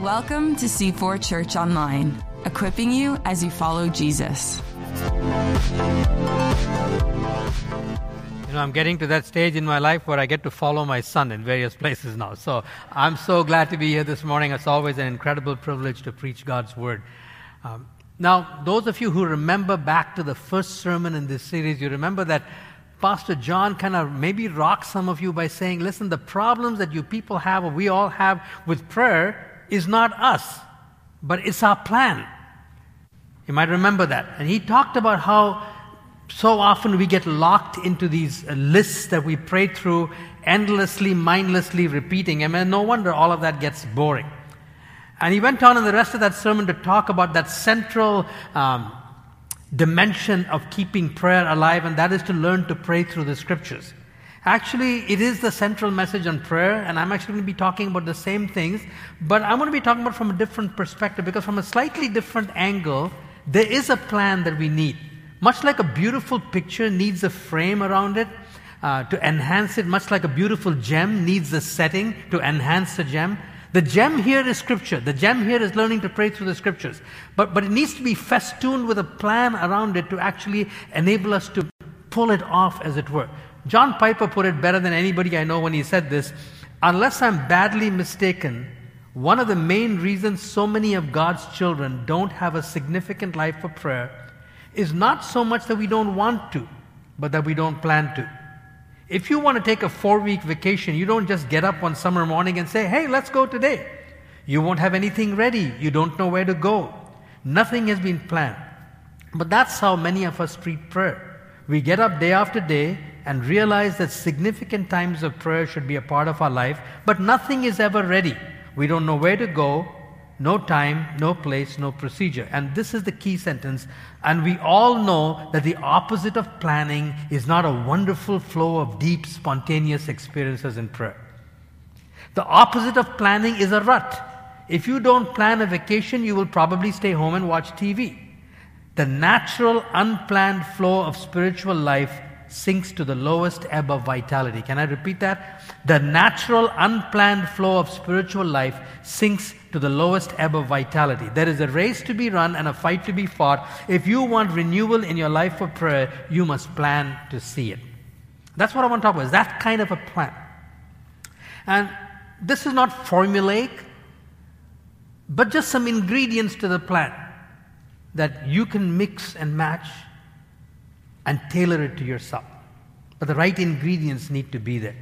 Welcome to C4 Church Online, equipping you as you follow Jesus. You know, I'm getting to that stage in my life where I get to follow my son in various places now. So I'm so glad to be here this morning. It's always an incredible privilege to preach God's word. Um, now, those of you who remember back to the first sermon in this series, you remember that Pastor John kind of maybe rocked some of you by saying, listen, the problems that you people have, or we all have with prayer, is not us, but it's our plan. You might remember that. And he talked about how so often we get locked into these lists that we pray through, endlessly, mindlessly repeating. I mean, no wonder all of that gets boring. And he went on in the rest of that sermon to talk about that central um, dimension of keeping prayer alive, and that is to learn to pray through the scriptures. Actually, it is the central message on prayer, and I'm actually going to be talking about the same things, but I'm going to be talking about from a different perspective because, from a slightly different angle, there is a plan that we need. Much like a beautiful picture needs a frame around it uh, to enhance it, much like a beautiful gem needs a setting to enhance the gem. The gem here is scripture. The gem here is learning to pray through the scriptures. But, but it needs to be festooned with a plan around it to actually enable us to pull it off, as it were. John Piper put it better than anybody I know when he said this Unless I'm badly mistaken, one of the main reasons so many of God's children don't have a significant life for prayer is not so much that we don't want to, but that we don't plan to. If you want to take a four week vacation, you don't just get up one summer morning and say, hey, let's go today. You won't have anything ready. You don't know where to go. Nothing has been planned. But that's how many of us treat prayer. We get up day after day and realize that significant times of prayer should be a part of our life, but nothing is ever ready. We don't know where to go, no time, no place, no procedure. And this is the key sentence. And we all know that the opposite of planning is not a wonderful flow of deep, spontaneous experiences in prayer. The opposite of planning is a rut. If you don't plan a vacation, you will probably stay home and watch TV. The natural, unplanned flow of spiritual life sinks to the lowest ebb of vitality. Can I repeat that? The natural, unplanned flow of spiritual life sinks to the lowest ebb of vitality. There is a race to be run and a fight to be fought. If you want renewal in your life for prayer, you must plan to see it. That's what I want to talk about, is that kind of a plan. And this is not formulaic, but just some ingredients to the plan that you can mix and match and tailor it to yourself. But the right ingredients need to be there.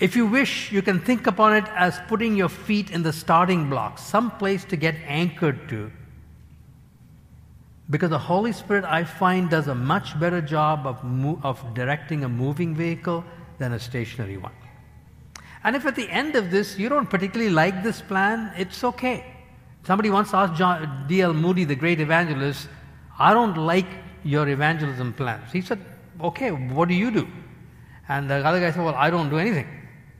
If you wish, you can think upon it as putting your feet in the starting block, some place to get anchored to. Because the Holy Spirit, I find, does a much better job of, mo- of directing a moving vehicle than a stationary one. And if at the end of this you don't particularly like this plan, it's okay. Somebody once asked D.L. Moody, the great evangelist, I don't like your evangelism plans. He said, Okay, what do you do? And the other guy said, Well, I don't do anything.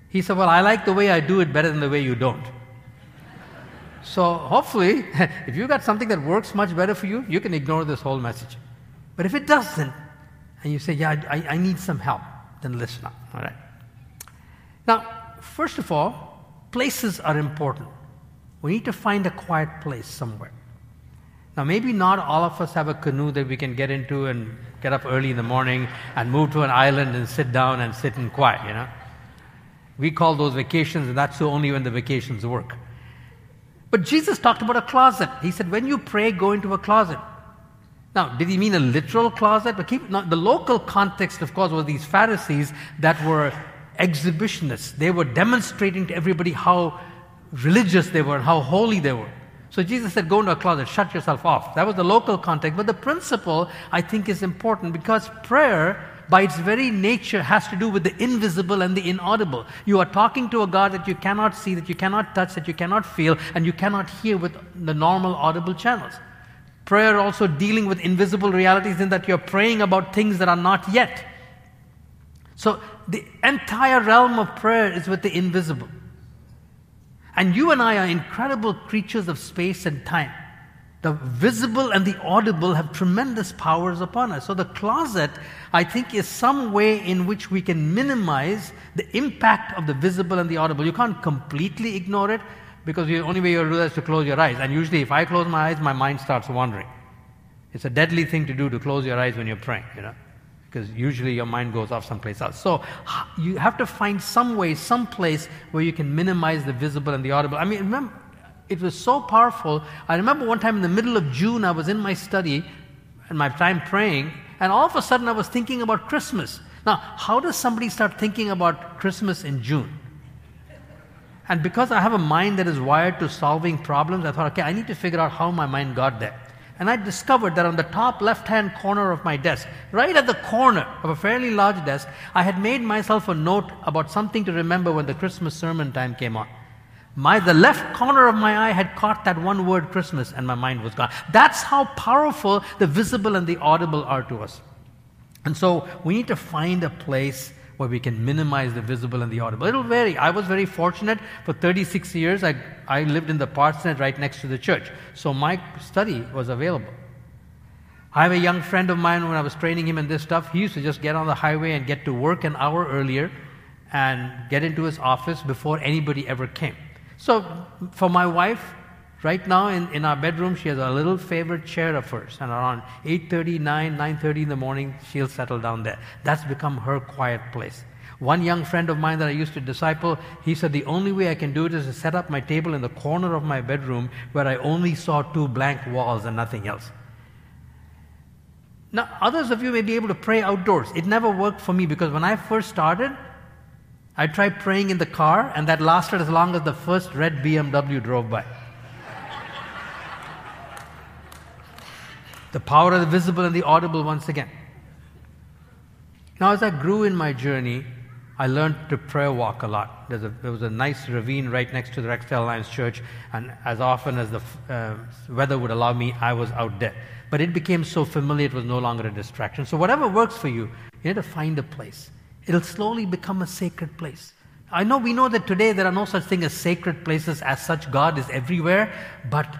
He said, Well, I like the way I do it better than the way you don't. So hopefully, if you've got something that works much better for you, you can ignore this whole message. But if it doesn't, and you say, Yeah, I, I need some help, then listen up. All right. Now, first of all, places are important. We need to find a quiet place somewhere. Now, maybe not all of us have a canoe that we can get into and get up early in the morning and move to an island and sit down and sit in quiet, you know. We call those vacations, and that's only when the vacations work. But Jesus talked about a closet. He said, when you pray, go into a closet. Now, did he mean a literal closet? But keep not, the local context, of course, was these Pharisees that were exhibitionists. They were demonstrating to everybody how religious they were and how holy they were. So Jesus said, Go into a closet, shut yourself off. That was the local context. But the principle, I think, is important because prayer, by its very nature, has to do with the invisible and the inaudible. You are talking to a God that you cannot see, that you cannot touch, that you cannot feel, and you cannot hear with the normal audible channels. Prayer also dealing with invisible realities in that you're praying about things that are not yet. So the entire realm of prayer is with the invisible. And you and I are incredible creatures of space and time. The visible and the audible have tremendous powers upon us. So the closet, I think, is some way in which we can minimize the impact of the visible and the audible. You can't completely ignore it because the only way you'll do that is to close your eyes. And usually, if I close my eyes, my mind starts wandering. It's a deadly thing to do to close your eyes when you're praying, you know, because usually your mind goes off someplace else. So you have to find some way, some place where you can minimize the visible and the audible. I mean, remember, it was so powerful. I remember one time in the middle of June, I was in my study and my time praying, and all of a sudden I was thinking about Christmas. Now, how does somebody start thinking about Christmas in June? And because I have a mind that is wired to solving problems, I thought, okay, I need to figure out how my mind got there. And I discovered that on the top left hand corner of my desk, right at the corner of a fairly large desk, I had made myself a note about something to remember when the Christmas sermon time came on. My, the left corner of my eye had caught that one word Christmas and my mind was gone. That's how powerful the visible and the audible are to us. And so we need to find a place where we can minimize the visible and the audible. It'll vary. I was very fortunate. For 36 years, I, I lived in the parsonage right next to the church. So my study was available. I have a young friend of mine when I was training him in this stuff. He used to just get on the highway and get to work an hour earlier and get into his office before anybody ever came. So for my wife, right now in, in our bedroom, she has a little favorite chair of hers. And around 8.30, 9, 9.30 in the morning, she'll settle down there. That's become her quiet place. One young friend of mine that I used to disciple, he said, The only way I can do it is to set up my table in the corner of my bedroom where I only saw two blank walls and nothing else. Now, others of you may be able to pray outdoors. It never worked for me because when I first started, I tried praying in the car, and that lasted as long as the first red BMW drove by. The power of the visible and the audible once again. Now, as I grew in my journey, I learned to prayer walk a lot. A, there was a nice ravine right next to the Rexdale Alliance Church, and as often as the uh, weather would allow me, I was out there. But it became so familiar, it was no longer a distraction. So, whatever works for you, you need to find a place. It'll slowly become a sacred place. I know we know that today there are no such thing as sacred places as such. God is everywhere, but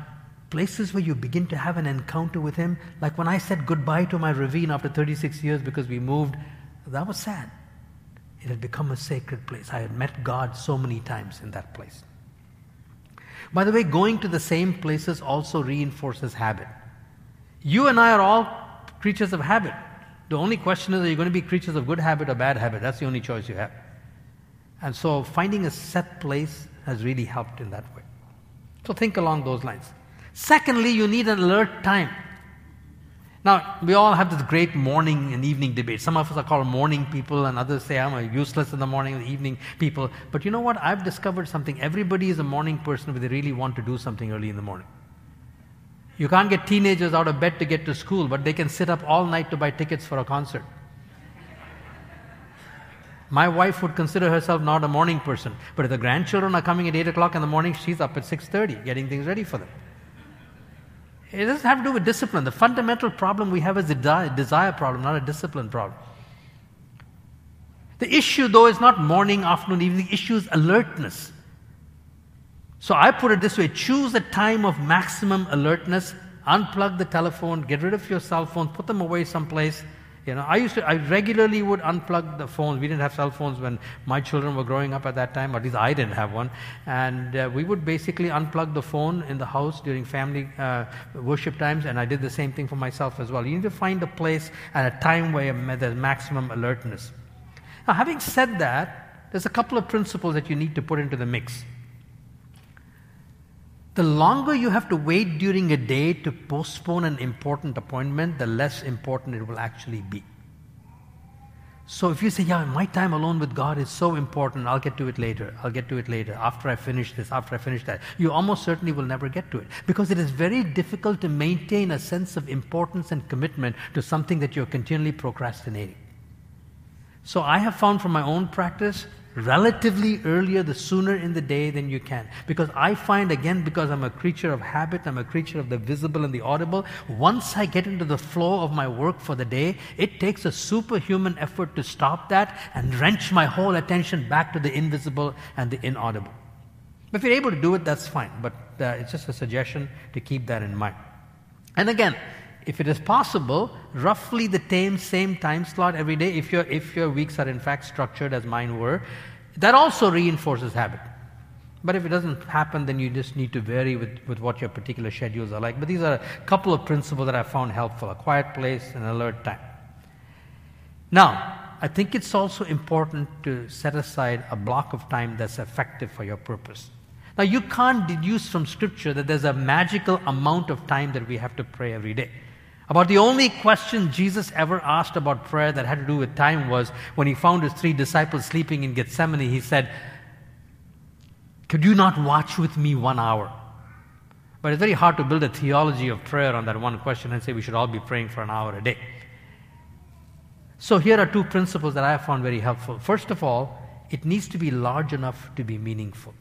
places where you begin to have an encounter with Him, like when I said goodbye to my ravine after 36 years because we moved, that was sad. It had become a sacred place. I had met God so many times in that place. By the way, going to the same places also reinforces habit. You and I are all creatures of habit. The only question is are you going to be creatures of good habit or bad habit? That's the only choice you have. And so finding a set place has really helped in that way. So think along those lines. Secondly, you need an alert time. Now, we all have this great morning and evening debate. Some of us are called morning people, and others say I'm a useless in the morning and evening people. But you know what? I've discovered something. Everybody is a morning person, but they really want to do something early in the morning. You can't get teenagers out of bed to get to school, but they can sit up all night to buy tickets for a concert. My wife would consider herself not a morning person, but if the grandchildren are coming at 8 o'clock in the morning, she's up at 6.30 getting things ready for them. It doesn't have to do with discipline. The fundamental problem we have is a desire problem, not a discipline problem. The issue, though, is not morning, afternoon, evening. The issue is alertness. So I put it this way choose a time of maximum alertness, unplug the telephone, get rid of your cell phone, put them away someplace. You know, I used to, I regularly would unplug the phones. We didn't have cell phones when my children were growing up at that time, at least I didn't have one. And uh, we would basically unplug the phone in the house during family uh, worship times, and I did the same thing for myself as well. You need to find a place and a time where there's maximum alertness. Now, having said that, there's a couple of principles that you need to put into the mix. The longer you have to wait during a day to postpone an important appointment, the less important it will actually be. So if you say, Yeah, my time alone with God is so important, I'll get to it later, I'll get to it later, after I finish this, after I finish that, you almost certainly will never get to it. Because it is very difficult to maintain a sense of importance and commitment to something that you're continually procrastinating. So I have found from my own practice relatively earlier, the sooner in the day than you can. Because I find, again, because I'm a creature of habit, I'm a creature of the visible and the audible, once I get into the flow of my work for the day, it takes a superhuman effort to stop that and wrench my whole attention back to the invisible and the inaudible. If you're able to do it, that's fine, but uh, it's just a suggestion to keep that in mind. And again, if it is possible, roughly the same, same time slot every day, if your, if your weeks are in fact structured as mine were, that also reinforces habit. But if it doesn't happen, then you just need to vary with, with what your particular schedules are like. But these are a couple of principles that I found helpful a quiet place, and alert time. Now, I think it's also important to set aside a block of time that's effective for your purpose. Now, you can't deduce from Scripture that there's a magical amount of time that we have to pray every day. About the only question Jesus ever asked about prayer that had to do with time was when he found his three disciples sleeping in Gethsemane, he said, Could you not watch with me one hour? But it's very hard to build a theology of prayer on that one question and say we should all be praying for an hour a day. So here are two principles that I have found very helpful. First of all, it needs to be large enough to be meaningful.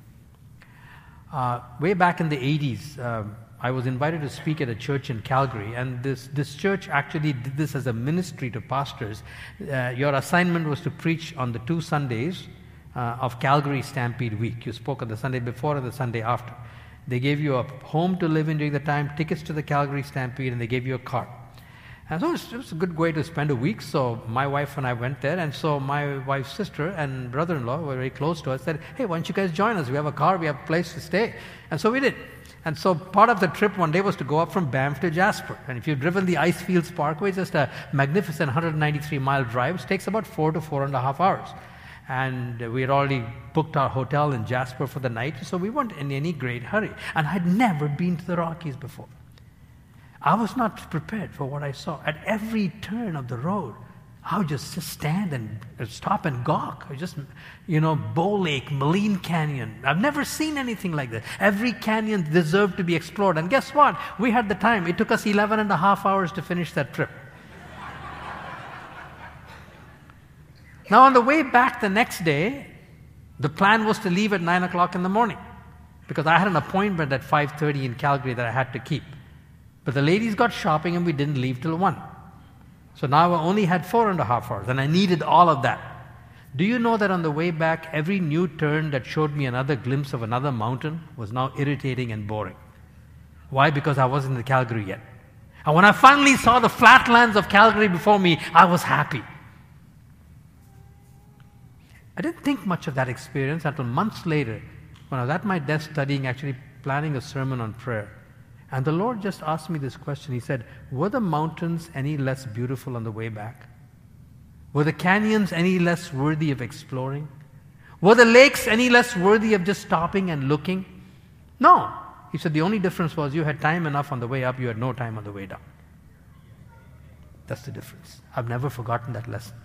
Uh, way back in the 80s, um, I was invited to speak at a church in Calgary, and this, this church actually did this as a ministry to pastors. Uh, your assignment was to preach on the two Sundays uh, of Calgary Stampede Week. You spoke on the Sunday before and the Sunday after. They gave you a home to live in during the time, tickets to the Calgary Stampede, and they gave you a car. And so it was a good way to spend a week. So my wife and I went there. And so my wife's sister and brother in law were very close to us, said, Hey, why don't you guys join us? We have a car, we have a place to stay. And so we did. And so part of the trip one day was to go up from Banff to Jasper. And if you've driven the Icefields Parkway, it's just a magnificent 193 mile drive, it takes about four to four and a half hours. And we had already booked our hotel in Jasper for the night, so we weren't in any great hurry. And I'd never been to the Rockies before. I was not prepared for what I saw. At every turn of the road, I would just, stand and stop and gawk. I just, you know, Bow Lake, Maligne Canyon. I've never seen anything like that. Every canyon deserved to be explored. And guess what? We had the time. It took us 11 and a half hours to finish that trip. now, on the way back the next day, the plan was to leave at 9 o'clock in the morning because I had an appointment at 5.30 in Calgary that I had to keep. But the ladies got shopping and we didn't leave till 1. So now I only had four and a half hours, and I needed all of that. Do you know that on the way back, every new turn that showed me another glimpse of another mountain was now irritating and boring? Why? Because I wasn't in Calgary yet. And when I finally saw the flatlands of Calgary before me, I was happy. I didn't think much of that experience until months later when I was at my desk studying, actually planning a sermon on prayer. And the Lord just asked me this question. He said, Were the mountains any less beautiful on the way back? Were the canyons any less worthy of exploring? Were the lakes any less worthy of just stopping and looking? No. He said, The only difference was you had time enough on the way up, you had no time on the way down. That's the difference. I've never forgotten that lesson.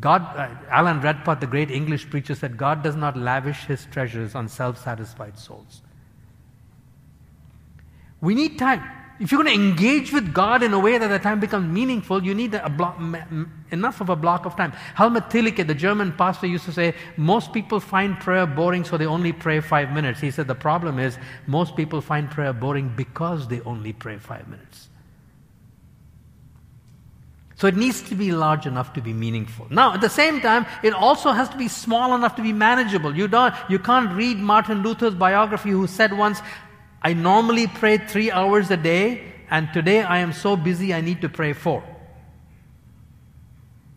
God, uh, Alan Redpath, the great English preacher, said, God does not lavish his treasures on self satisfied souls. We need time. If you're going to engage with God in a way that the time becomes meaningful, you need block, enough of a block of time. Helmut Thielicke, the German pastor, used to say, Most people find prayer boring, so they only pray five minutes. He said, The problem is, most people find prayer boring because they only pray five minutes. So it needs to be large enough to be meaningful. Now, at the same time, it also has to be small enough to be manageable. You, don't, you can't read Martin Luther's biography, who said once, I normally pray three hours a day, and today I am so busy I need to pray four.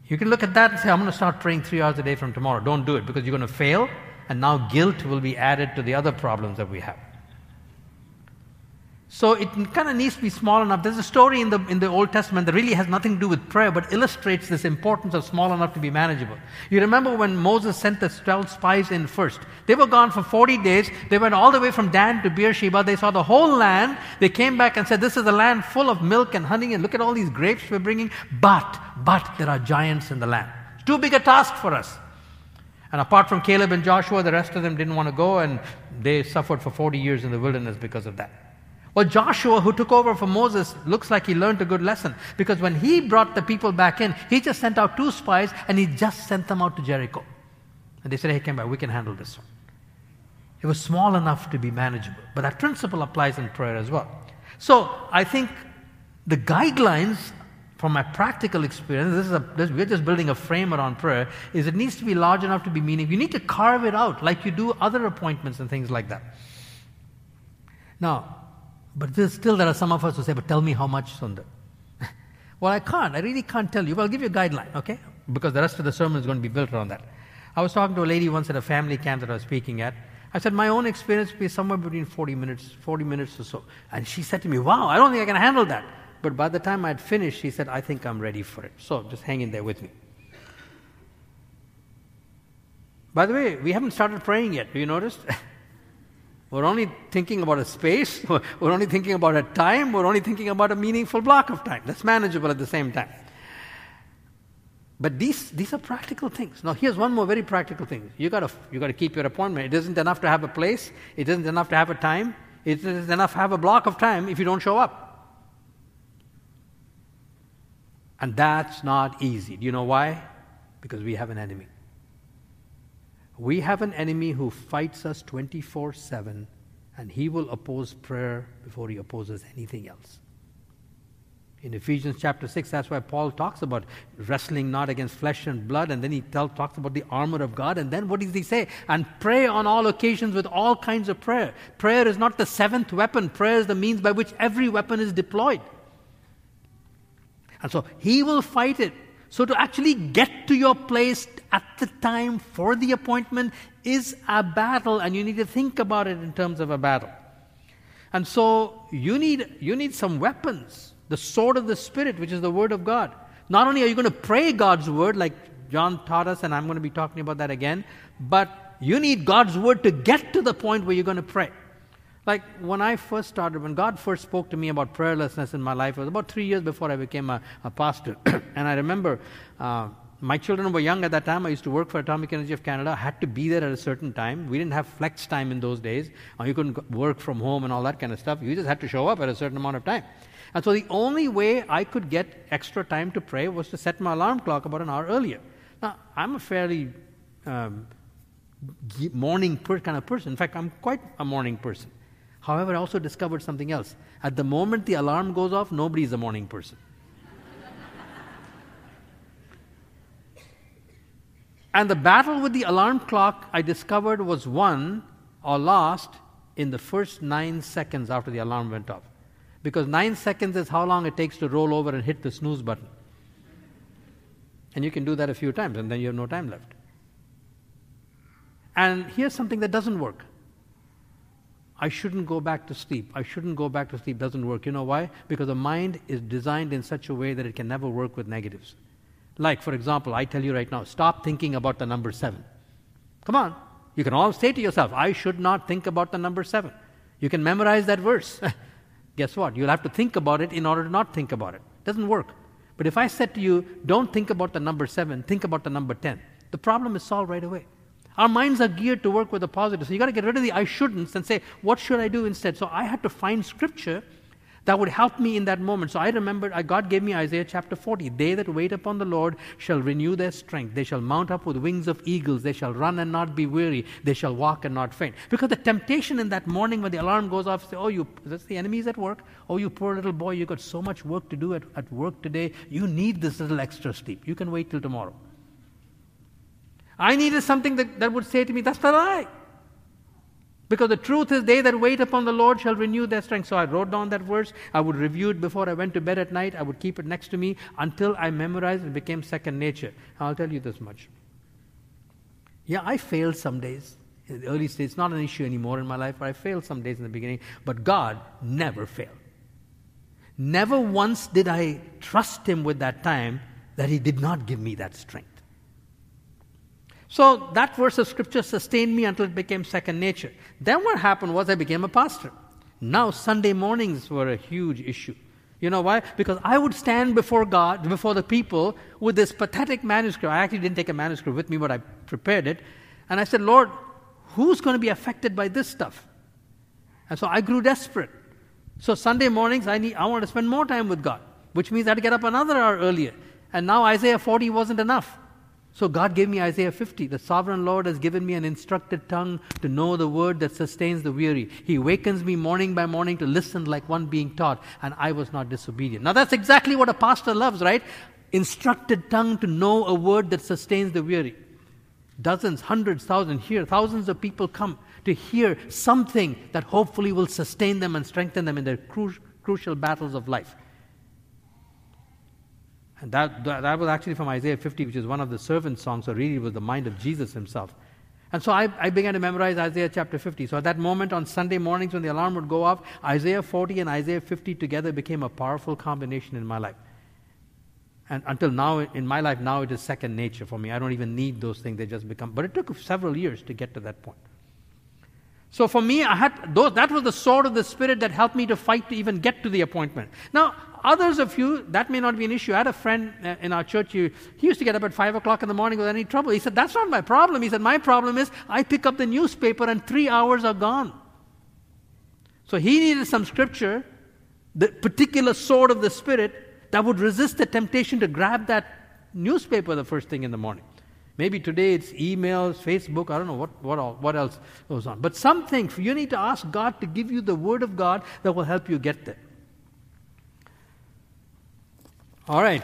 You can look at that and say, I'm going to start praying three hours a day from tomorrow. Don't do it because you're going to fail, and now guilt will be added to the other problems that we have. So it kind of needs to be small enough. There's a story in the, in the Old Testament that really has nothing to do with prayer, but illustrates this importance of small enough to be manageable. You remember when Moses sent the 12 spies in first? They were gone for 40 days. They went all the way from Dan to Beersheba. They saw the whole land. They came back and said, This is a land full of milk and honey, and look at all these grapes we're bringing. But, but there are giants in the land. It's too big a task for us. And apart from Caleb and Joshua, the rest of them didn't want to go, and they suffered for 40 years in the wilderness because of that. Well, Joshua, who took over from Moses, looks like he learned a good lesson because when he brought the people back in, he just sent out two spies and he just sent them out to Jericho. And they said, Hey, come back, we can handle this one. It was small enough to be manageable. But that principle applies in prayer as well. So I think the guidelines from my practical experience, this is a, this, we're just building a frame around prayer, is it needs to be large enough to be meaningful. You need to carve it out like you do other appointments and things like that. Now, But still there are some of us who say, but tell me how much, Sundar. well, I can't. I really can't tell you. But I'll give you a guideline, okay? Because the rest of the sermon is going to be built around that. I was talking to a lady once at a family camp that I was speaking at. I said, my own experience would be somewhere between 40 minutes, 40 minutes or so. And she said to me, wow, I don't think I can handle that. But by the time I'd finished, she said, I think I'm ready for it. So just hang in there with me. By the way, we haven't started praying yet. Do you notice? we're only thinking about a space, we're only thinking about a time, we're only thinking about a meaningful block of time. That's manageable at the same time. But these, these are practical things. Now, here's one more very practical thing. You gotta, you gotta keep your appointment. It isn't enough to have a place, it isn't enough to have a time, it isn't enough to have a block of time if you don't show up. And that's not easy. Do you know why? Because we have an enemy. We have an enemy who fights us 24 7, and he will oppose prayer before he opposes anything else. In Ephesians chapter 6, that's why Paul talks about wrestling not against flesh and blood, and then he tell, talks about the armor of God. And then what does he say? And pray on all occasions with all kinds of prayer. Prayer is not the seventh weapon, prayer is the means by which every weapon is deployed. And so he will fight it. So to actually get to your place at the time for the appointment is a battle, and you need to think about it in terms of a battle. And so you need, you need some weapons the sword of the Spirit, which is the Word of God. Not only are you going to pray God's Word, like John taught us, and I'm going to be talking about that again, but you need God's Word to get to the point where you're going to pray. Like when I first started, when God first spoke to me about prayerlessness in my life, it was about three years before I became a, a pastor. and I remember uh, my children were young at that time. I used to work for Atomic Energy of Canada. I had to be there at a certain time. We didn't have flex time in those days. You couldn't work from home and all that kind of stuff. You just had to show up at a certain amount of time. And so the only way I could get extra time to pray was to set my alarm clock about an hour earlier. Now, I'm a fairly um, morning per- kind of person. In fact, I'm quite a morning person. However, I also discovered something else. At the moment the alarm goes off, nobody is a morning person. And the battle with the alarm clock, I discovered, was won or lost in the first nine seconds after the alarm went off. Because nine seconds is how long it takes to roll over and hit the snooze button. And you can do that a few times, and then you have no time left. And here's something that doesn't work I shouldn't go back to sleep. I shouldn't go back to sleep doesn't work. You know why? Because the mind is designed in such a way that it can never work with negatives. Like, for example, I tell you right now, stop thinking about the number seven. Come on. You can all say to yourself, I should not think about the number seven. You can memorize that verse. Guess what? You'll have to think about it in order to not think about it. it. Doesn't work. But if I said to you, don't think about the number seven, think about the number ten, the problem is solved right away. Our minds are geared to work with the positive. So you got to get rid of the I shouldn'ts and say, what should I do instead? So I had to find scripture that would help me in that moment. So I remembered, uh, God gave me Isaiah chapter 40. They that wait upon the Lord shall renew their strength. They shall mount up with wings of eagles. They shall run and not be weary. They shall walk and not faint. Because the temptation in that morning when the alarm goes off, say, oh, you, that's the enemies at work. Oh, you poor little boy, you got so much work to do at, at work today. You need this little extra sleep. You can wait till tomorrow. I needed something that, that would say to me, that's the lie. Because the truth is, they that wait upon the Lord shall renew their strength. So I wrote down that verse. I would review it before I went to bed at night. I would keep it next to me until I memorized and became second nature. I'll tell you this much. Yeah, I failed some days. In the early stage, it's not an issue anymore in my life, I failed some days in the beginning. But God never failed. Never once did I trust Him with that time that He did not give me that strength. So that verse of scripture sustained me until it became second nature. Then what happened was I became a pastor. Now Sunday mornings were a huge issue. You know why? Because I would stand before God, before the people, with this pathetic manuscript. I actually didn't take a manuscript with me, but I prepared it. And I said, Lord, who's going to be affected by this stuff? And so I grew desperate. So Sunday mornings, I, need, I want to spend more time with God, which means I had to get up another hour earlier. And now Isaiah 40 wasn't enough. So God gave me Isaiah 50. The sovereign Lord has given me an instructed tongue to know the word that sustains the weary. He wakens me morning by morning to listen like one being taught, and I was not disobedient. Now that's exactly what a pastor loves, right? Instructed tongue to know a word that sustains the weary. Dozens, hundreds, thousands here, thousands of people come to hear something that hopefully will sustain them and strengthen them in their cru- crucial battles of life. And that, that, was actually from Isaiah 50, which is one of the servant songs, so really was the mind of Jesus himself. And so I, I, began to memorize Isaiah chapter 50. So at that moment on Sunday mornings when the alarm would go off, Isaiah 40 and Isaiah 50 together became a powerful combination in my life. And until now, in my life, now it is second nature for me. I don't even need those things, they just become. But it took several years to get to that point. So for me, I had those, that was the sword of the Spirit that helped me to fight to even get to the appointment. Now, others of you, that may not be an issue. I had a friend uh, in our church, he, he used to get up at 5 o'clock in the morning with any trouble. He said, That's not my problem. He said, My problem is I pick up the newspaper and three hours are gone. So he needed some scripture, the particular sword of the Spirit, that would resist the temptation to grab that newspaper the first thing in the morning. Maybe today it's emails, Facebook, I don't know what, what, what else goes on. But something, you need to ask God to give you the Word of God that will help you get there. All right,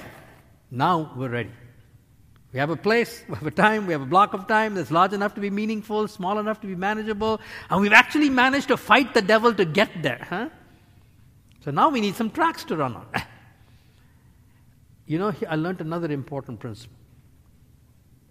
now we're ready. We have a place, we have a time, we have a block of time that's large enough to be meaningful, small enough to be manageable, and we've actually managed to fight the devil to get there. Huh? So now we need some tracks to run on. you know, I learned another important principle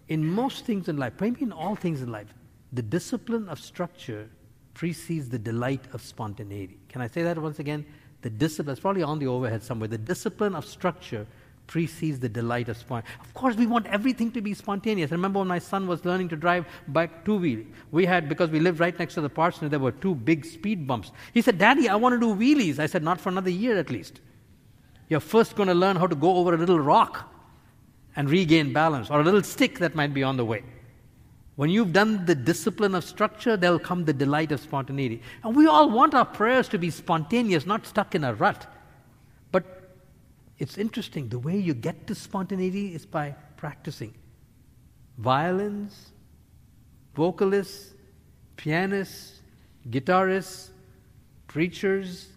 in most things in life, maybe in all things in life, the discipline of structure precedes the delight of spontaneity. Can I say that once again? The discipline, it's probably on the overhead somewhere. The discipline of structure precedes the delight of spontaneity. Of course, we want everything to be spontaneous. I remember when my son was learning to drive bike two wheel. We had, because we lived right next to the parsonage, there were two big speed bumps. He said, Daddy, I want to do wheelies. I said, Not for another year at least. You're first going to learn how to go over a little rock and regain balance, or a little stick that might be on the way. When you've done the discipline of structure, there'll come the delight of spontaneity. And we all want our prayers to be spontaneous, not stuck in a rut. But it's interesting, the way you get to spontaneity is by practicing. Violins, vocalists, pianists, guitarists, preachers.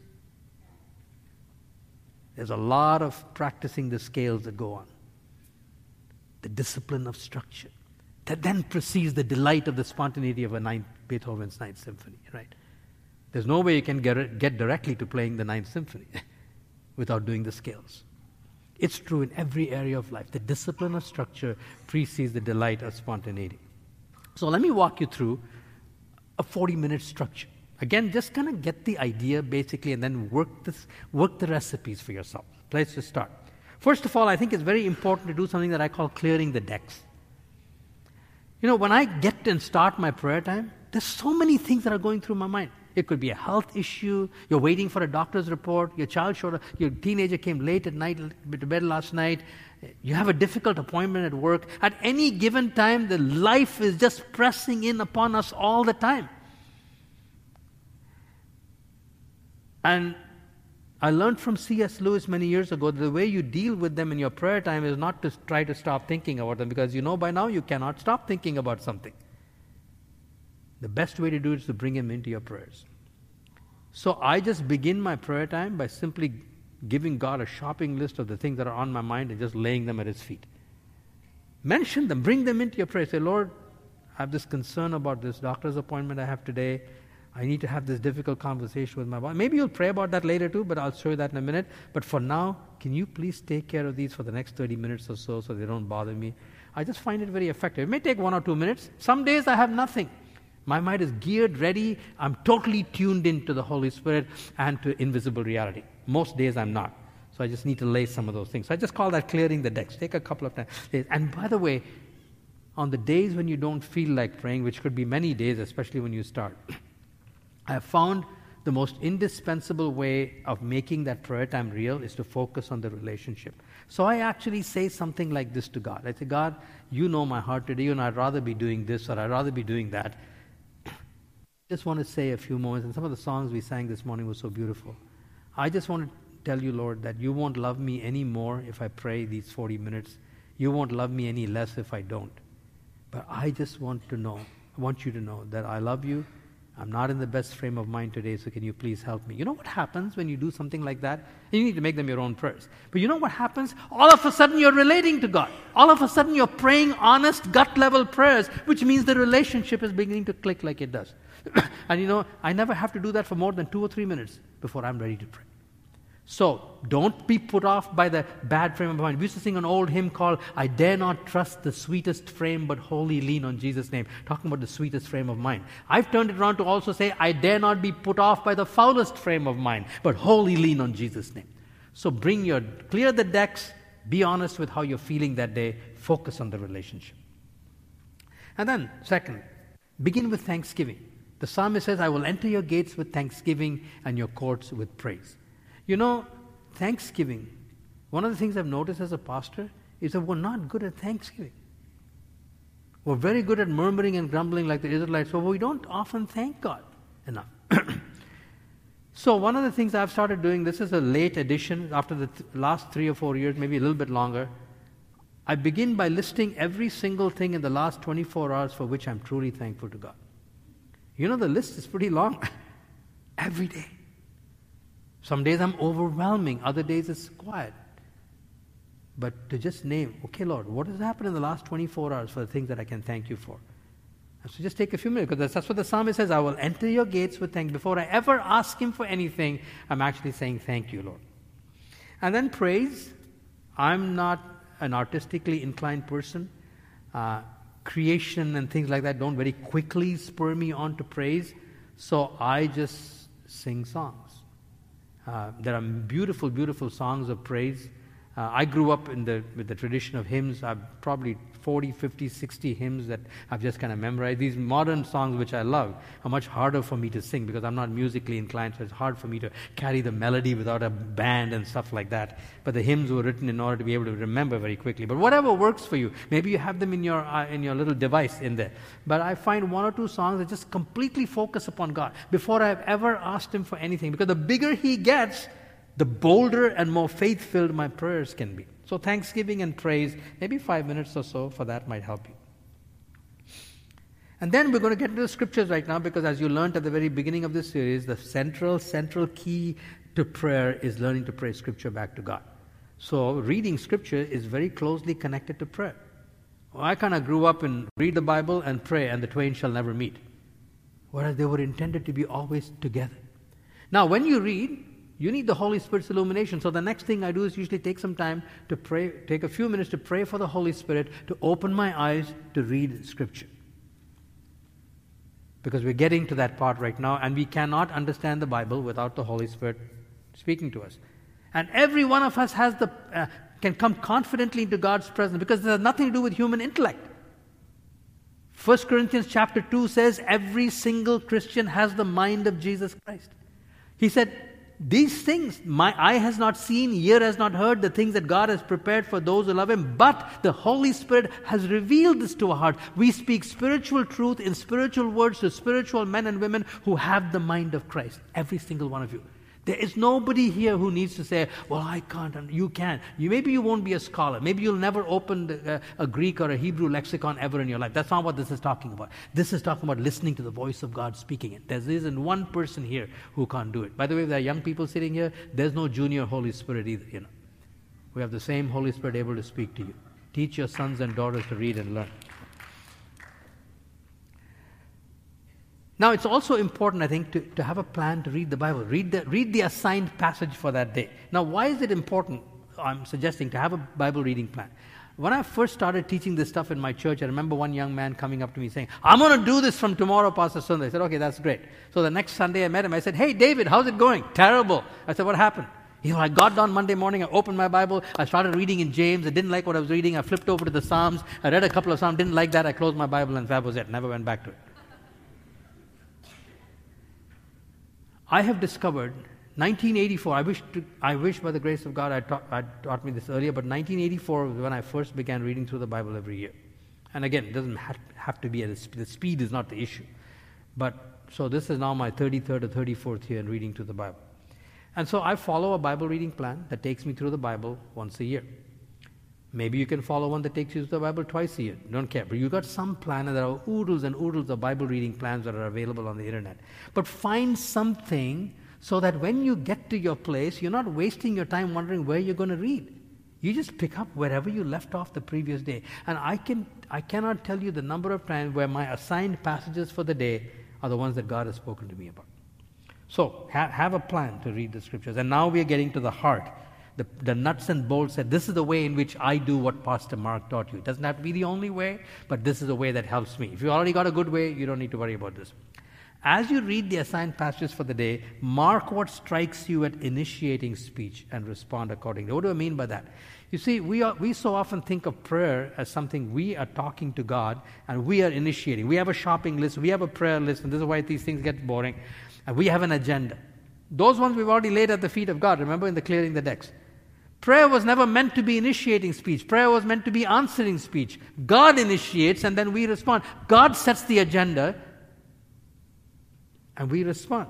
There's a lot of practicing the scales that go on the discipline of structure that then precedes the delight of the spontaneity of a ninth, Beethoven's Ninth Symphony, right? There's no way you can get, get directly to playing the Ninth Symphony without doing the scales. It's true in every area of life. The discipline of structure precedes the delight of spontaneity. So let me walk you through a 40 minute structure. Again, just kind of get the idea basically and then work, this, work the recipes for yourself. Place to start. First of all, I think it's very important to do something that I call clearing the decks. You know, when I get and start my prayer time, there's so many things that are going through my mind. It could be a health issue. You're waiting for a doctor's report. Your child showed up. Your teenager came late at night to bed last night. You have a difficult appointment at work. At any given time, the life is just pressing in upon us all the time. And I learned from C.S. Lewis many years ago that the way you deal with them in your prayer time is not to try to stop thinking about them because you know by now you cannot stop thinking about something. The best way to do it is to bring him into your prayers. So I just begin my prayer time by simply giving God a shopping list of the things that are on my mind and just laying them at his feet. Mention them, bring them into your prayer. Say, Lord, I have this concern about this doctor's appointment I have today. I need to have this difficult conversation with my wife. Maybe you'll pray about that later too, but I'll show you that in a minute. But for now, can you please take care of these for the next 30 minutes or so so they don't bother me? I just find it very effective. It may take one or two minutes. Some days I have nothing. My mind is geared, ready. I'm totally tuned into the Holy Spirit and to invisible reality. Most days I'm not. So I just need to lay some of those things. So I just call that clearing the decks. Take a couple of days. And by the way, on the days when you don't feel like praying, which could be many days, especially when you start, I have found the most indispensable way of making that prayer time real is to focus on the relationship. So I actually say something like this to God. I say, God, you know my heart today, and I'd rather be doing this or I'd rather be doing that. Just want to say a few moments, and some of the songs we sang this morning were so beautiful. I just want to tell you, Lord, that you won't love me any more if I pray these 40 minutes. You won't love me any less if I don't. But I just want to know, I want you to know that I love you I'm not in the best frame of mind today, so can you please help me? You know what happens when you do something like that? You need to make them your own prayers. But you know what happens? All of a sudden you're relating to God. All of a sudden you're praying honest, gut level prayers, which means the relationship is beginning to click like it does. and you know, I never have to do that for more than two or three minutes before I'm ready to pray. So don't be put off by the bad frame of mind. We used to sing an old hymn called I Dare Not Trust the Sweetest Frame, but Wholly Lean on Jesus' Name, talking about the sweetest frame of mind. I've turned it around to also say I dare not be put off by the foulest frame of mind, but wholly lean on Jesus' name. So bring your, clear the decks, be honest with how you're feeling that day, focus on the relationship. And then, second, begin with thanksgiving. The psalmist says, I will enter your gates with thanksgiving and your courts with praise. You know, Thanksgiving, one of the things I've noticed as a pastor is that we're not good at Thanksgiving. We're very good at murmuring and grumbling like the Israelites, but we don't often thank God enough. so, one of the things I've started doing, this is a late addition after the th- last three or four years, maybe a little bit longer. I begin by listing every single thing in the last 24 hours for which I'm truly thankful to God. You know, the list is pretty long. every day. Some days I'm overwhelming, other days it's quiet. But to just name, okay, Lord, what has happened in the last 24 hours for the things that I can thank you for? So just take a few minutes, because that's what the psalmist says I will enter your gates with thanks. Before I ever ask him for anything, I'm actually saying, Thank you, Lord. And then praise. I'm not an artistically inclined person. Uh, creation and things like that don't very quickly spur me on to praise. So I just sing songs. Uh, there are beautiful, beautiful songs of praise. Uh, I grew up in the, with the tradition of hymns. I've probably 40, 50, 60 hymns that I've just kind of memorized. These modern songs, which I love, are much harder for me to sing because I'm not musically inclined, so it's hard for me to carry the melody without a band and stuff like that. But the hymns were written in order to be able to remember very quickly. But whatever works for you, maybe you have them in your, uh, in your little device in there. But I find one or two songs that just completely focus upon God before I've ever asked Him for anything. Because the bigger He gets, the bolder and more faith filled my prayers can be. So, thanksgiving and praise, maybe five minutes or so for that might help you. And then we're going to get into the scriptures right now because, as you learned at the very beginning of this series, the central, central key to prayer is learning to pray scripture back to God. So, reading scripture is very closely connected to prayer. Well, I kind of grew up in read the Bible and pray, and the twain shall never meet. Whereas they were intended to be always together. Now, when you read, you need the Holy Spirit's illumination. So the next thing I do is usually take some time to pray, take a few minutes to pray for the Holy Spirit to open my eyes to read Scripture. Because we're getting to that part right now, and we cannot understand the Bible without the Holy Spirit speaking to us. And every one of us has the, uh, can come confidently into God's presence because it has nothing to do with human intellect. 1 Corinthians chapter 2 says every single Christian has the mind of Jesus Christ. He said, these things my eye has not seen, ear has not heard, the things that God has prepared for those who love Him, but the Holy Spirit has revealed this to our heart. We speak spiritual truth in spiritual words to spiritual men and women who have the mind of Christ. Every single one of you. There is nobody here who needs to say, Well, I can't, you can. You, maybe you won't be a scholar. Maybe you'll never open the, uh, a Greek or a Hebrew lexicon ever in your life. That's not what this is talking about. This is talking about listening to the voice of God speaking it. There isn't one person here who can't do it. By the way, there are young people sitting here, there's no junior Holy Spirit either, you know. We have the same Holy Spirit able to speak to you. Teach your sons and daughters to read and learn. Now, it's also important, I think, to, to have a plan to read the Bible. Read the, read the assigned passage for that day. Now, why is it important, I'm suggesting, to have a Bible reading plan? When I first started teaching this stuff in my church, I remember one young man coming up to me saying, I'm going to do this from tomorrow, Pastor Sundar. I said, okay, that's great. So the next Sunday I met him. I said, hey, David, how's it going? Terrible. I said, what happened? You know, I got down Monday morning, I opened my Bible, I started reading in James, I didn't like what I was reading, I flipped over to the Psalms, I read a couple of Psalms, didn't like that, I closed my Bible and that was it, never went back to it. I have discovered 1984. I wish, to, I wish by the grace of God I taught, taught me this earlier, but 1984 was when I first began reading through the Bible every year. And again, it doesn't have, to be at the speed is not the issue. But so this is now my 33rd or 34th year in reading through the Bible. And so I follow a Bible reading plan that takes me through the Bible once a year. Maybe you can follow one that takes you to the Bible twice a year. Don't care. But you got some plan, and there are oodles and oodles of Bible reading plans that are available on the internet. But find something so that when you get to your place, you're not wasting your time wondering where you're going to read. You just pick up wherever you left off the previous day. And I, can, I cannot tell you the number of times where my assigned passages for the day are the ones that God has spoken to me about. So, ha- have a plan to read the scriptures. And now we are getting to the heart the, the nuts and bolts said, This is the way in which I do what Pastor Mark taught you. It doesn't have to be the only way, but this is the way that helps me. If you already got a good way, you don't need to worry about this. As you read the assigned passages for the day, mark what strikes you at initiating speech and respond accordingly. What do I mean by that? You see, we, are, we so often think of prayer as something we are talking to God and we are initiating. We have a shopping list, we have a prayer list, and this is why these things get boring. And we have an agenda. Those ones we've already laid at the feet of God, remember in the clearing the decks. Prayer was never meant to be initiating speech. Prayer was meant to be answering speech. God initiates and then we respond. God sets the agenda and we respond.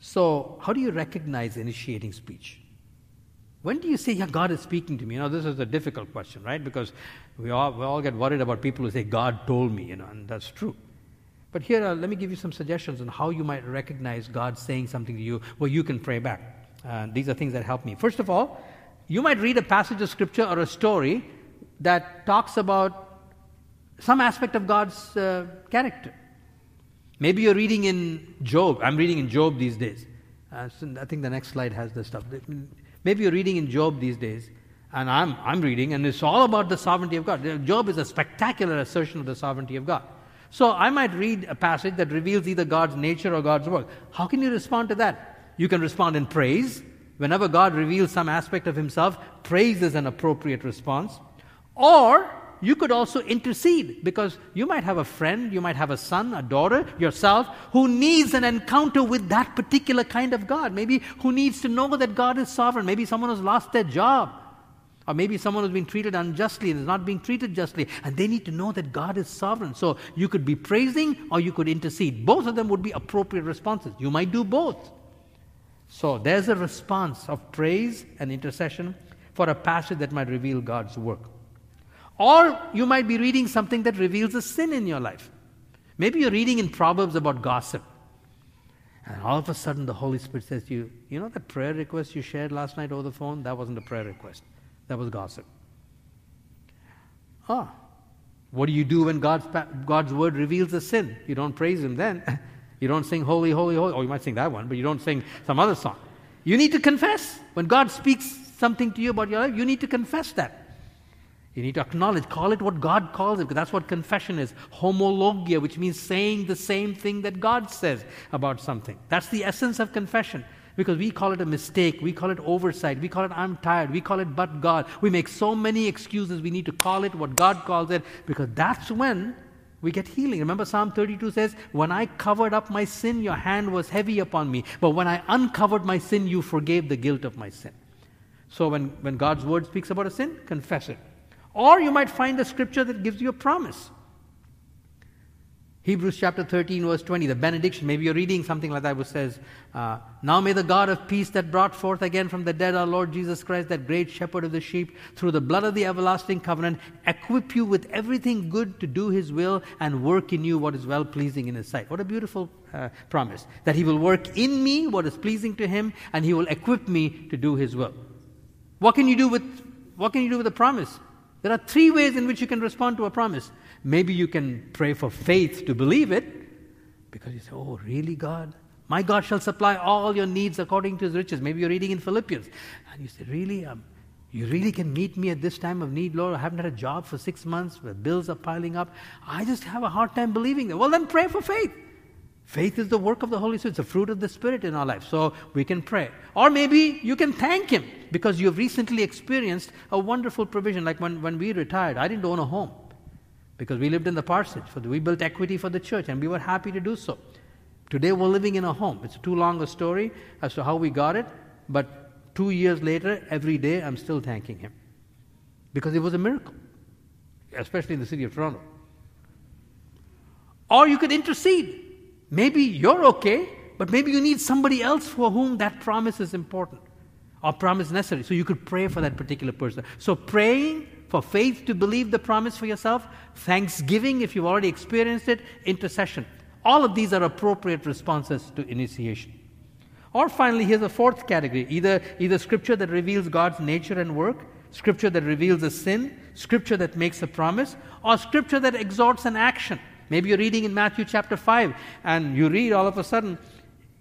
So, how do you recognize initiating speech? When do you say, Yeah, God is speaking to me? You know, this is a difficult question, right? Because we all, we all get worried about people who say, God told me, you know, and that's true. But here, uh, let me give you some suggestions on how you might recognize God saying something to you where you can pray back. Uh, these are things that help me. First of all, you might read a passage of scripture or a story that talks about some aspect of God's uh, character. Maybe you're reading in Job. I'm reading in Job these days. Uh, so I think the next slide has the stuff. Maybe you're reading in Job these days, and I'm, I'm reading, and it's all about the sovereignty of God. Job is a spectacular assertion of the sovereignty of God. So I might read a passage that reveals either God's nature or God's work. How can you respond to that? You can respond in praise. Whenever God reveals some aspect of Himself, praise is an appropriate response. Or you could also intercede because you might have a friend, you might have a son, a daughter, yourself, who needs an encounter with that particular kind of God. Maybe who needs to know that God is sovereign. Maybe someone who's lost their job. Or maybe someone who's been treated unjustly and is not being treated justly, and they need to know that God is sovereign. So you could be praising or you could intercede. Both of them would be appropriate responses. You might do both. So there's a response of praise and intercession for a passage that might reveal God's work. Or you might be reading something that reveals a sin in your life. Maybe you're reading in Proverbs about gossip. And all of a sudden the Holy Spirit says to you, You know that prayer request you shared last night over the phone? That wasn't a prayer request, that was gossip. Ah, what do you do when God's, God's word reveals a sin? You don't praise Him then. You don't sing holy, holy, holy. Oh, you might sing that one, but you don't sing some other song. You need to confess. When God speaks something to you about your life, you need to confess that. You need to acknowledge, call it what God calls it, because that's what confession is. Homologia, which means saying the same thing that God says about something. That's the essence of confession. Because we call it a mistake, we call it oversight, we call it I'm tired, we call it but God. We make so many excuses. We need to call it what God calls it, because that's when we get healing. Remember, Psalm 32 says, When I covered up my sin, your hand was heavy upon me. But when I uncovered my sin, you forgave the guilt of my sin. So when, when God's word speaks about a sin, confess it. Or you might find a scripture that gives you a promise. Hebrews chapter 13, verse 20, the benediction. Maybe you're reading something like that, which says, uh, Now may the God of peace that brought forth again from the dead our Lord Jesus Christ, that great shepherd of the sheep, through the blood of the everlasting covenant, equip you with everything good to do his will and work in you what is well pleasing in his sight. What a beautiful uh, promise. That he will work in me what is pleasing to him, and he will equip me to do his will. What can you do with, what can you do with a promise? There are three ways in which you can respond to a promise. Maybe you can pray for faith to believe it because you say, Oh, really, God? My God shall supply all your needs according to his riches. Maybe you're reading in Philippians and you say, Really? Um, you really can meet me at this time of need, Lord. I haven't had a job for six months, where bills are piling up. I just have a hard time believing it. Well, then pray for faith. Faith is the work of the Holy Spirit, it's the fruit of the Spirit in our life. So we can pray. Or maybe you can thank Him because you've recently experienced a wonderful provision. Like when, when we retired, I didn't own a home because we lived in the parsonage. For the, we built equity for the church, and we were happy to do so. Today we're living in a home. It's too long a story as to how we got it, but two years later, every day I'm still thanking Him because it was a miracle, especially in the city of Toronto. Or you could intercede. Maybe you're okay, but maybe you need somebody else for whom that promise is important. or promise necessary. So you could pray for that particular person. So praying for faith to believe the promise for yourself, thanksgiving if you've already experienced it, intercession. All of these are appropriate responses to initiation. Or finally, here's a fourth category either, either scripture that reveals God's nature and work, scripture that reveals a sin, scripture that makes a promise, or scripture that exhorts an action. Maybe you're reading in Matthew chapter 5 and you read all of a sudden,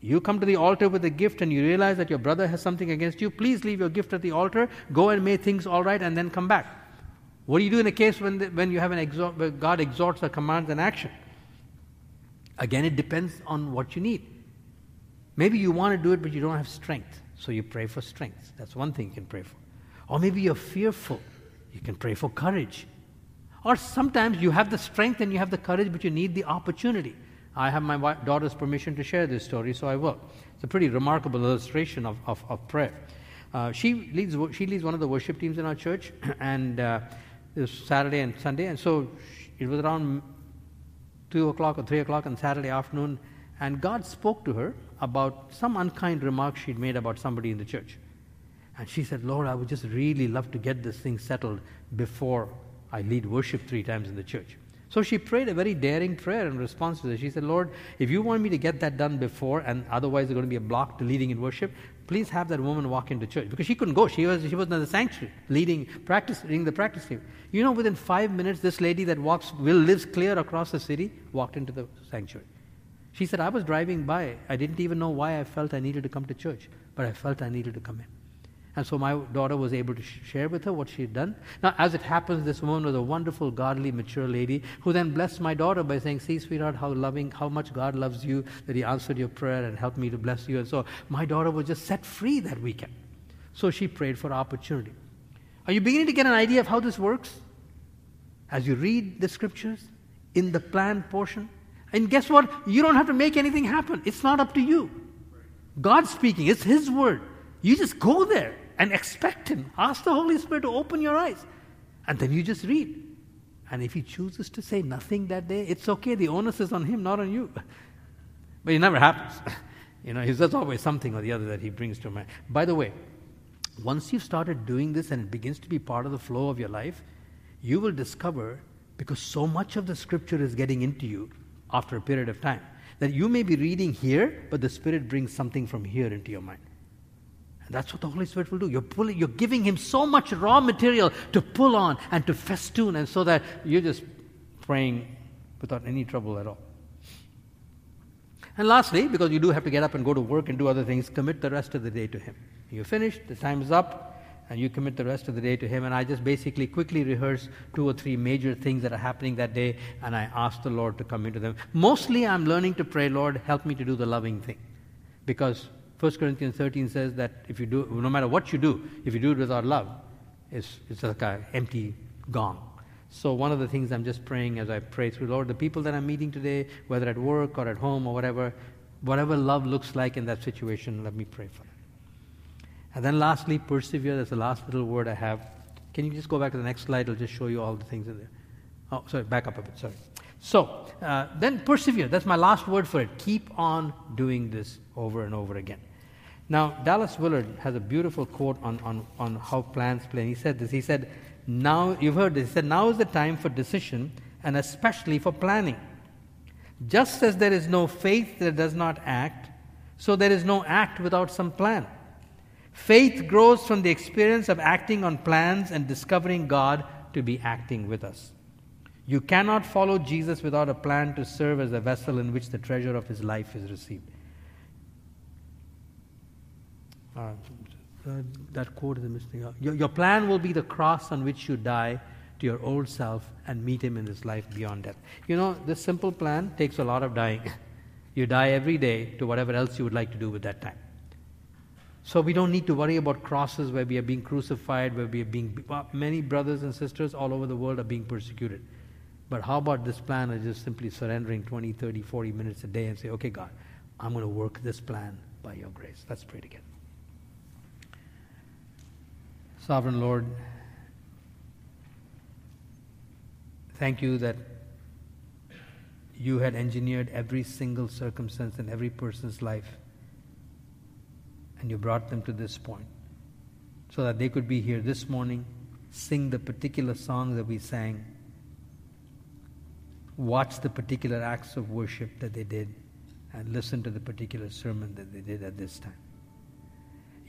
you come to the altar with a gift and you realize that your brother has something against you. Please leave your gift at the altar, go and make things all right, and then come back. What do you do in a case when, the, when you have an exhort, where God exhorts or commands an action? Again, it depends on what you need. Maybe you want to do it, but you don't have strength. So you pray for strength. That's one thing you can pray for. Or maybe you're fearful. You can pray for courage. Or sometimes you have the strength and you have the courage, but you need the opportunity. I have my daughter's permission to share this story, so I will. It's a pretty remarkable illustration of, of, of prayer. Uh, she, leads, she leads one of the worship teams in our church, and uh, Saturday and Sunday, and so it was around 2 o'clock or 3 o'clock on Saturday afternoon, and God spoke to her about some unkind remark she'd made about somebody in the church. And she said, Lord, I would just really love to get this thing settled before I lead worship three times in the church. So she prayed a very daring prayer in response to this. She said, Lord, if you want me to get that done before, and otherwise there's going to be a block to leading in worship, please have that woman walk into church. Because she couldn't go. She was, she was in the sanctuary, leading, practice, leading the practice team. You know, within five minutes, this lady that walks, will lives clear across the city, walked into the sanctuary. She said, I was driving by. I didn't even know why I felt I needed to come to church, but I felt I needed to come in. And so my daughter was able to sh- share with her what she had done. Now, as it happens, this woman was a wonderful, godly, mature lady who then blessed my daughter by saying, See, sweetheart, how loving, how much God loves you, that He answered your prayer and helped me to bless you. And so my daughter was just set free that weekend. So she prayed for opportunity. Are you beginning to get an idea of how this works? As you read the scriptures in the planned portion, and guess what? You don't have to make anything happen. It's not up to you. God's speaking, it's His word. You just go there and expect Him. Ask the Holy Spirit to open your eyes. And then you just read. And if He chooses to say nothing that day, it's okay. The onus is on Him, not on you. But it never happens. You know, there's always something or the other that He brings to mind. By the way, once you've started doing this and it begins to be part of the flow of your life, you will discover because so much of the scripture is getting into you after a period of time. That you may be reading here, but the Spirit brings something from here into your mind. And that's what the Holy Spirit will do. You're, pulling, you're giving Him so much raw material to pull on and to festoon, and so that you're just praying without any trouble at all. And lastly, because you do have to get up and go to work and do other things, commit the rest of the day to Him. You're finished, the time is up, and you commit the rest of the day to Him. And I just basically quickly rehearse two or three major things that are happening that day, and I ask the Lord to come into them. Mostly, I'm learning to pray, Lord, help me to do the loving thing. Because 1 Corinthians 13 says that if you do, no matter what you do, if you do it without love, it's, it's like an empty gong. So, one of the things I'm just praying as I pray through, Lord, the people that I'm meeting today, whether at work or at home or whatever, whatever love looks like in that situation, let me pray for them. And then lastly, persevere. That's the last little word I have. Can you just go back to the next slide? I'll just show you all the things in there. Oh, sorry, back up a bit. Sorry. So, uh, then persevere. That's my last word for it. Keep on doing this over and over again. Now, Dallas Willard has a beautiful quote on, on, on how plans play. He said this. He said, Now, you've heard this. He said, Now is the time for decision and especially for planning. Just as there is no faith that does not act, so there is no act without some plan. Faith grows from the experience of acting on plans and discovering God to be acting with us. You cannot follow Jesus without a plan to serve as a vessel in which the treasure of his life is received. Uh, that quote is missing. Your, your plan will be the cross on which you die to your old self and meet him in this life beyond death. You know, this simple plan takes a lot of dying. You die every day to whatever else you would like to do with that time. So we don't need to worry about crosses where we are being crucified, where we are being. Many brothers and sisters all over the world are being persecuted. But how about this plan of just simply surrendering 20, 30, 40 minutes a day and say, okay, God, I'm going to work this plan by your grace. Let's pray together. Sovereign Lord, thank you that you had engineered every single circumstance in every person's life and you brought them to this point. so that they could be here this morning, sing the particular songs that we sang, watch the particular acts of worship that they did, and listen to the particular sermon that they did at this time.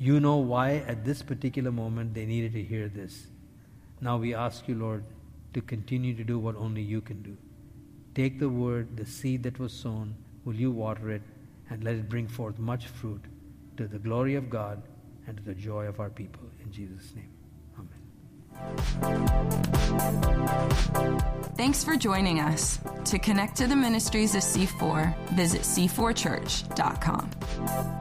You know why at this particular moment they needed to hear this. Now we ask you, Lord, to continue to do what only you can do. Take the word, the seed that was sown, will you water it and let it bring forth much fruit to the glory of God and to the joy of our people. In Jesus' name. Amen. Thanks for joining us. To connect to the ministries of C4, visit c4church.com.